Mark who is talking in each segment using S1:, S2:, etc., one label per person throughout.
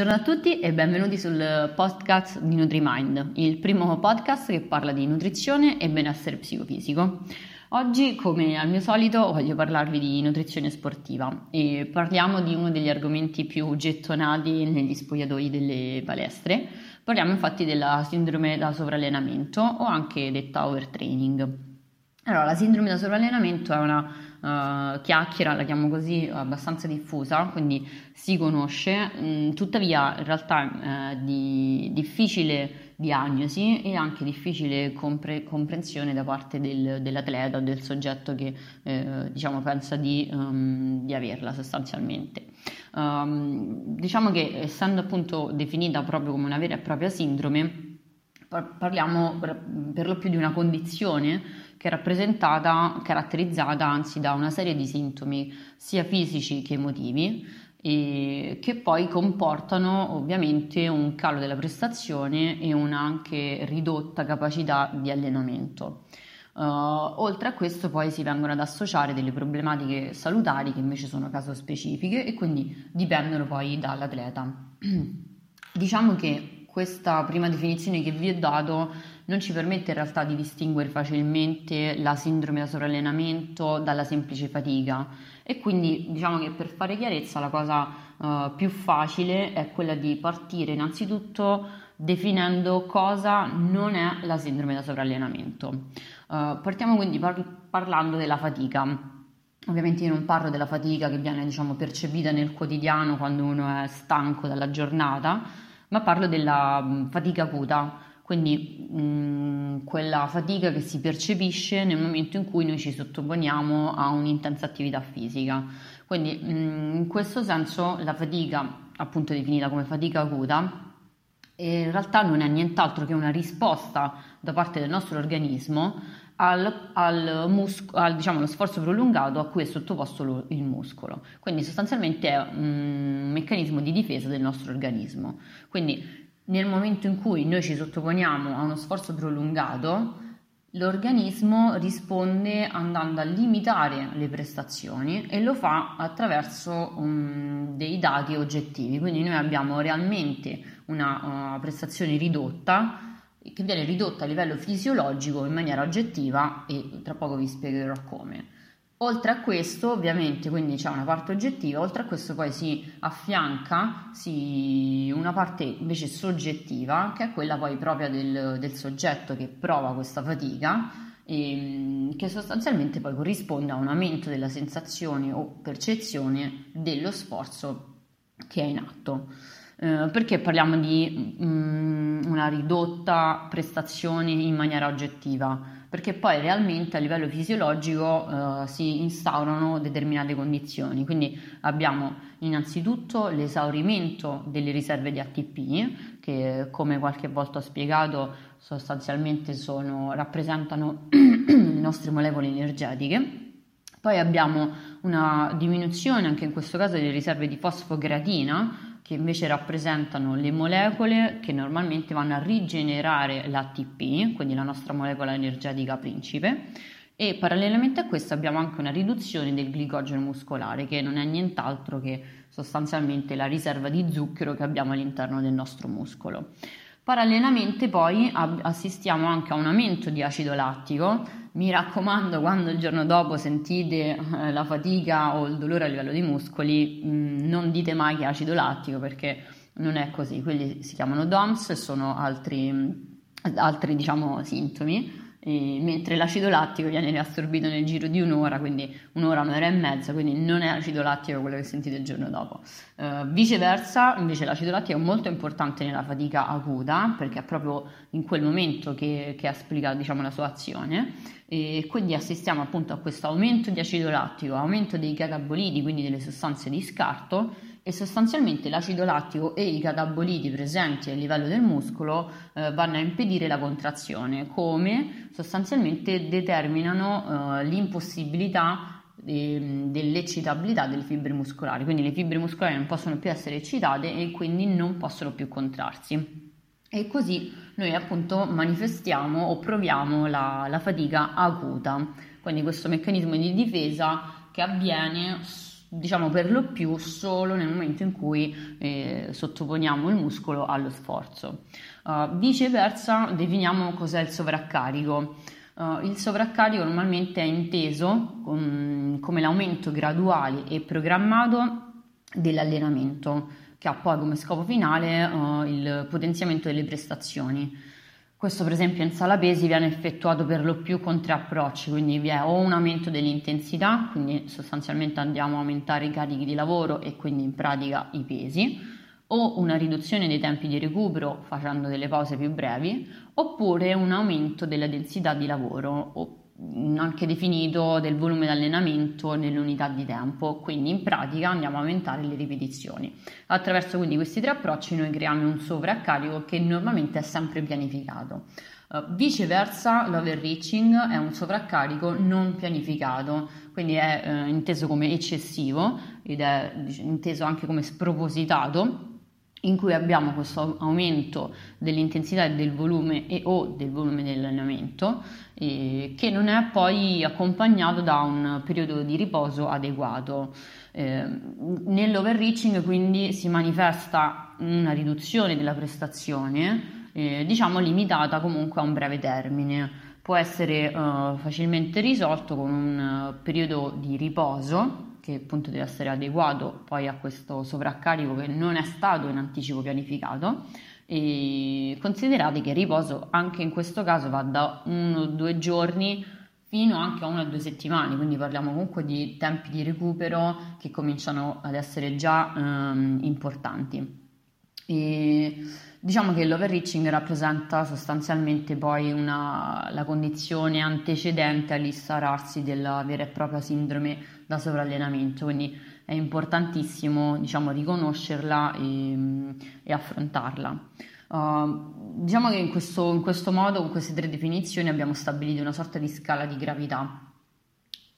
S1: Buongiorno a tutti e benvenuti sul podcast di NutriMind, il primo podcast che parla di nutrizione e benessere psicofisico. Oggi, come al mio solito, voglio parlarvi di nutrizione sportiva e parliamo di uno degli argomenti più gettonati negli spogliatoi delle palestre. Parliamo infatti della sindrome da sovrallenamento o anche detta overtraining. Allora, la sindrome da sovrallenamento è una uh, chiacchiera, la chiamo così, abbastanza diffusa, quindi si conosce, mm, tuttavia in realtà è uh, di difficile diagnosi e anche difficile compre- comprensione da parte del, dell'atleta o del soggetto che uh, diciamo, pensa di, um, di, averla sostanzialmente. Um, diciamo che essendo appunto definita proprio come una vera e propria sindrome, parliamo per lo più di una condizione che è rappresentata, caratterizzata anzi da una serie di sintomi sia fisici che emotivi che poi comportano ovviamente un calo della prestazione e una anche ridotta capacità di allenamento. Uh, oltre a questo poi si vengono ad associare delle problematiche salutari che invece sono caso specifiche e quindi dipendono poi dall'atleta. diciamo che questa prima definizione che vi ho dato non ci permette in realtà di distinguere facilmente la sindrome da sovrallenamento dalla semplice fatica e quindi diciamo che per fare chiarezza la cosa uh, più facile è quella di partire innanzitutto definendo cosa non è la sindrome da sovrallenamento. Uh, partiamo quindi par- parlando della fatica. Ovviamente io non parlo della fatica che viene diciamo, percepita nel quotidiano quando uno è stanco dalla giornata, ma parlo della mm, fatica acuta, quindi mh, mm, quella fatica che si percepisce nel momento in cui noi ci sottoponiamo a un'intensa attività fisica. Quindi mh, mm, in questo senso la fatica, appunto definita come fatica acuta, in realtà non è nient'altro che una risposta da parte del nostro organismo al, al, musco, al diciamo, sforzo prolungato a cui è sottoposto lo, il muscolo. Quindi sostanzialmente è un meccanismo di difesa del nostro organismo. Quindi nel momento in cui noi ci sottoponiamo a uno sforzo prolungato, l'organismo risponde andando a limitare le prestazioni e lo fa attraverso um, dei dati oggettivi. Quindi noi abbiamo realmente una uh, prestazione ridotta che viene ridotta a livello fisiologico in maniera oggettiva e tra poco vi spiegherò come. Oltre a questo, ovviamente, quindi c'è una parte oggettiva, oltre a questo poi si affianca si, una parte invece soggettiva, che è quella poi propria del, del soggetto che prova questa fatica, e, che sostanzialmente poi corrisponde a un aumento della sensazione o percezione dello sforzo che è in atto. Eh, perché parliamo di um, una ridotta prestazione in maniera oggettiva? Perché poi realmente a livello fisiologico uh, si instaurano determinate condizioni, quindi abbiamo innanzitutto l'esaurimento delle riserve di ATP, che come qualche volta ho spiegato sostanzialmente sono, rappresentano le nostre molecole energetiche. Poi abbiamo una diminuzione anche in questo caso delle riserve di fosfocreatina, che invece rappresentano le molecole che normalmente vanno a rigenerare l'ATP, quindi la nostra molecola energetica principe, e parallelamente a questo abbiamo anche una riduzione del glicogeno muscolare, che non è nient'altro che sostanzialmente la riserva di zucchero che abbiamo all'interno del nostro muscolo. Parallelamente poi assistiamo anche a un aumento di acido lattico. Mi raccomando, quando il giorno dopo sentite eh, la fatica o il dolore a livello dei muscoli, mm, non dite mai che è acido lattico perché non è così. Quelli si chiamano DOMS e sono altri, altri diciamo, sintomi e mentre l'acido lattico viene riassorbito nel giro di un'ora, quindi un'ora, un'ora e mezza, quindi non è acido lattico quello che sentite il giorno dopo. Uh, viceversa, invece l'acido lattico è molto importante nella fatica acuta, perché è proprio in quel momento che, che esplica diciamo, la sua azione, e quindi assistiamo appunto a questo aumento di acido lattico, aumento dei cataboliti, quindi delle sostanze di scarto, e sostanzialmente l'acido lattico e i cataboliti presenti a livello del muscolo eh, vanno a impedire la contrazione, come sostanzialmente determinano eh, l'impossibilità eh, dell'eccitabilità delle fibre muscolari, quindi le fibre muscolari non possono più essere eccitate e quindi non possono più contrarsi. E così noi appunto manifestiamo o proviamo la, la fatica acuta, quindi questo meccanismo di difesa che avviene diciamo per lo più solo nel momento in cui eh, sottoponiamo il muscolo allo sforzo. Uh, viceversa definiamo cos'è il sovraccarico. Uh, il sovraccarico normalmente è inteso con, come l'aumento graduale e programmato dell'allenamento, che ha poi come scopo finale uh, il potenziamento delle prestazioni. Questo per esempio in sala pesi viene effettuato per lo più con tre approcci, quindi vi è o un aumento dell'intensità, quindi sostanzialmente andiamo a aumentare i carichi di lavoro e quindi in pratica i pesi, o una riduzione dei tempi di recupero facendo delle pause più brevi, oppure un aumento della densità di lavoro anche definito del volume di allenamento nelle unità di tempo, quindi in pratica andiamo a aumentare le ripetizioni. Attraverso quindi questi tre approcci noi creiamo un sovraccarico che normalmente è sempre pianificato. Uh, viceversa, l'overreaching è un sovraccarico non pianificato, quindi è uh, inteso come eccessivo ed è inteso anche come spropositato in cui abbiamo questo aumento dell'intensità e del volume e o del volume dell'allenamento eh, che non è poi accompagnato da un periodo di riposo adeguato. Eh, nell'overreaching quindi si manifesta una riduzione della prestazione eh, diciamo limitata comunque a un breve termine può essere uh, facilmente risolto con un periodo di riposo che appunto deve essere adeguato poi a questo sovraccarico che non è stato in anticipo pianificato e considerate che il riposo anche in questo caso va da uno o due giorni fino anche a una o due settimane, quindi parliamo comunque di tempi di recupero che cominciano ad essere già ehm, importanti. E diciamo che l'overreaching rappresenta sostanzialmente poi una, la condizione antecedente all'instaurarsi della vera e propria sindrome da sovrallenamento, quindi è importantissimo diciamo, riconoscerla e, e affrontarla. Uh, diciamo che in questo, in questo modo, con queste tre definizioni, abbiamo stabilito una sorta di scala di gravità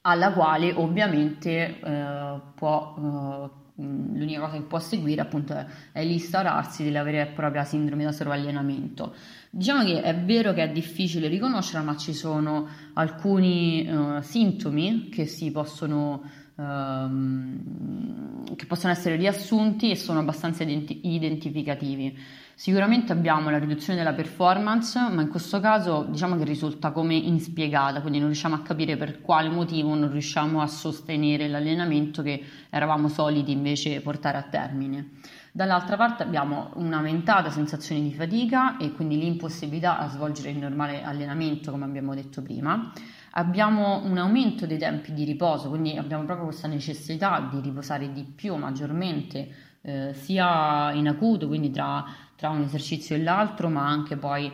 S1: alla quale ovviamente uh, può Mm, l'unica cosa che può seguire appunto è, l'instaurarsi della vera e propria sindrome da sovrallenamento. Diciamo che è vero che è difficile riconoscerla, ma ci sono alcuni uh, sintomi che si possono uh, che possono essere riassunti e sono abbastanza identi- identificativi. Sicuramente abbiamo la riduzione della performance, ma in questo caso diciamo che risulta come inspiegata, quindi non riusciamo a capire per quale motivo non riusciamo a sostenere l'allenamento che eravamo soliti invece portare a termine. Dall'altra parte abbiamo un'aumentata sensazione di fatica e quindi l'impossibilità a svolgere il normale allenamento, come abbiamo detto prima. Abbiamo un aumento dei tempi di riposo, quindi abbiamo proprio questa necessità di riposare di più, maggiormente, eh, sia in acuto, quindi tra tra un esercizio e l'altro, ma anche poi eh,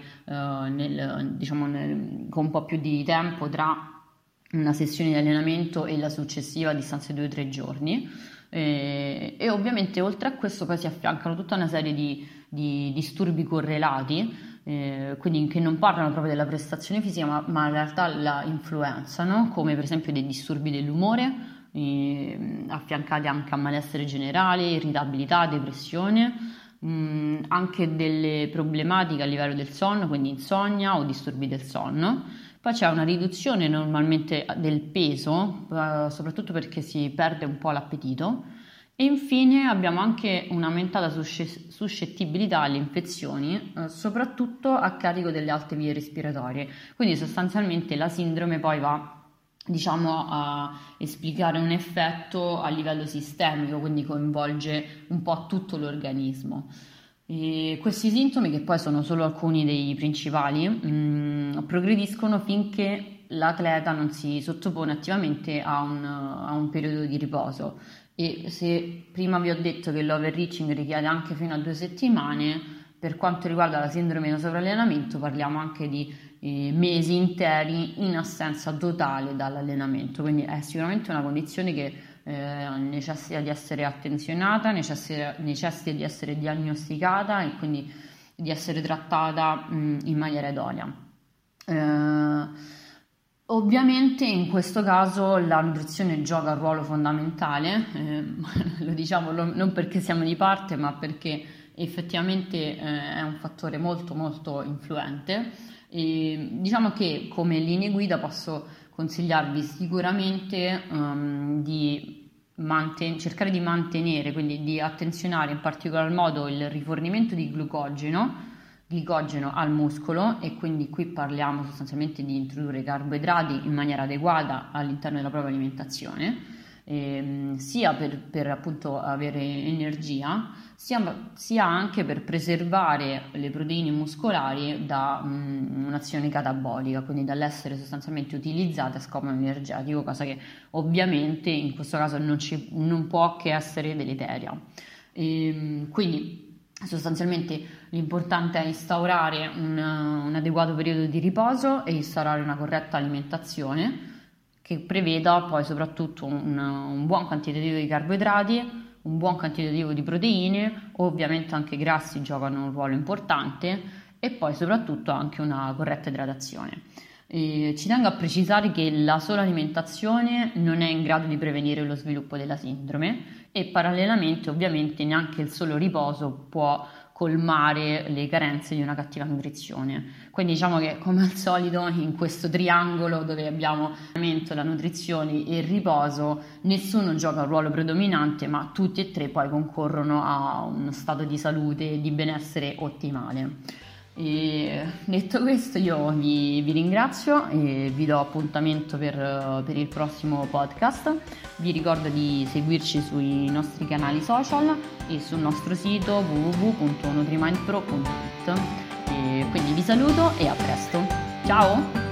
S1: nel, diciamo nel, con un po' più di tempo tra una sessione di allenamento e la successiva a distanza di 2-3 giorni. E, e, ovviamente oltre a questo poi si affiancano tutta una serie di, di disturbi correlati, eh, quindi che non parlano proprio della prestazione fisica, ma, ma in realtà la influenzano, come per esempio dei disturbi dell'umore, eh, affiancati anche a malessere generale, irritabilità, depressione mh, mm, anche delle problematiche a livello del sonno, quindi insonnia o disturbi del sonno. Poi c'è una riduzione normalmente del peso, eh, soprattutto perché si perde un po' l'appetito. E infine abbiamo anche un'aumentata suscettibilità alle infezioni, eh, soprattutto a carico delle alte vie respiratorie. Quindi sostanzialmente la sindrome poi va diciamo a esplicare un effetto a livello sistemico, quindi coinvolge un po' tutto l'organismo. E questi sintomi, che poi sono solo alcuni dei principali, mh, mm, progrediscono finché l'atleta non si sottopone attivamente a un, a un, periodo di riposo. E se prima vi ho detto che l'overreaching richiede anche fino a due settimane, per quanto riguarda la sindrome da sovrallenamento parliamo anche di eh, mesi interi in assenza totale dall'allenamento, quindi è sicuramente una condizione che eh, necessita di essere attenzionata, necessita, necessita, di essere diagnosticata e quindi di essere trattata mh, in maniera idonea. Eh, Ovviamente in questo caso la nutrizione gioca un ruolo fondamentale, eh, lo diciamo non perché siamo di parte, ma perché effettivamente eh, è un fattore molto molto influente. E diciamo che come linee guida posso consigliarvi sicuramente um, di manten- cercare di mantenere, quindi di attenzionare in particolar modo il rifornimento di glucogeno, glicogeno al muscolo e quindi qui parliamo sostanzialmente di introdurre carboidrati in maniera adeguata all'interno della propria alimentazione ehm, sia per, per, appunto avere energia, sia, sia, anche per preservare le proteine muscolari da um, un'azione catabolica, quindi dall'essere sostanzialmente utilizzate a scopo energetico, cosa che ovviamente in questo caso non, ci, non può che essere deleteria. Ehm, quindi sostanzialmente l'importante è instaurare un, un adeguato periodo di riposo e instaurare una corretta alimentazione che preveda poi soprattutto un, un buon quantitativo di carboidrati, un buon quantitativo di proteine, ovviamente anche i grassi giocano un ruolo importante e poi soprattutto anche una corretta idratazione. E ci tengo a precisare che la sola alimentazione non è in grado di prevenire lo sviluppo della sindrome e parallelamente ovviamente neanche il solo riposo può colmare le carenze di una cattiva nutrizione. Quindi diciamo che come al solito in questo triangolo dove abbiamo la nutrizione e il riposo, nessuno gioca un ruolo predominante, ma tutti e tre poi concorrono a uno stato di salute e di benessere ottimale. E detto questo io vi, vi, ringrazio e vi do appuntamento per, per, il prossimo podcast. Vi ricordo di seguirci sui nostri canali social e sul nostro sito www.nutrimindpro.it. quindi vi saluto e a presto. Ciao!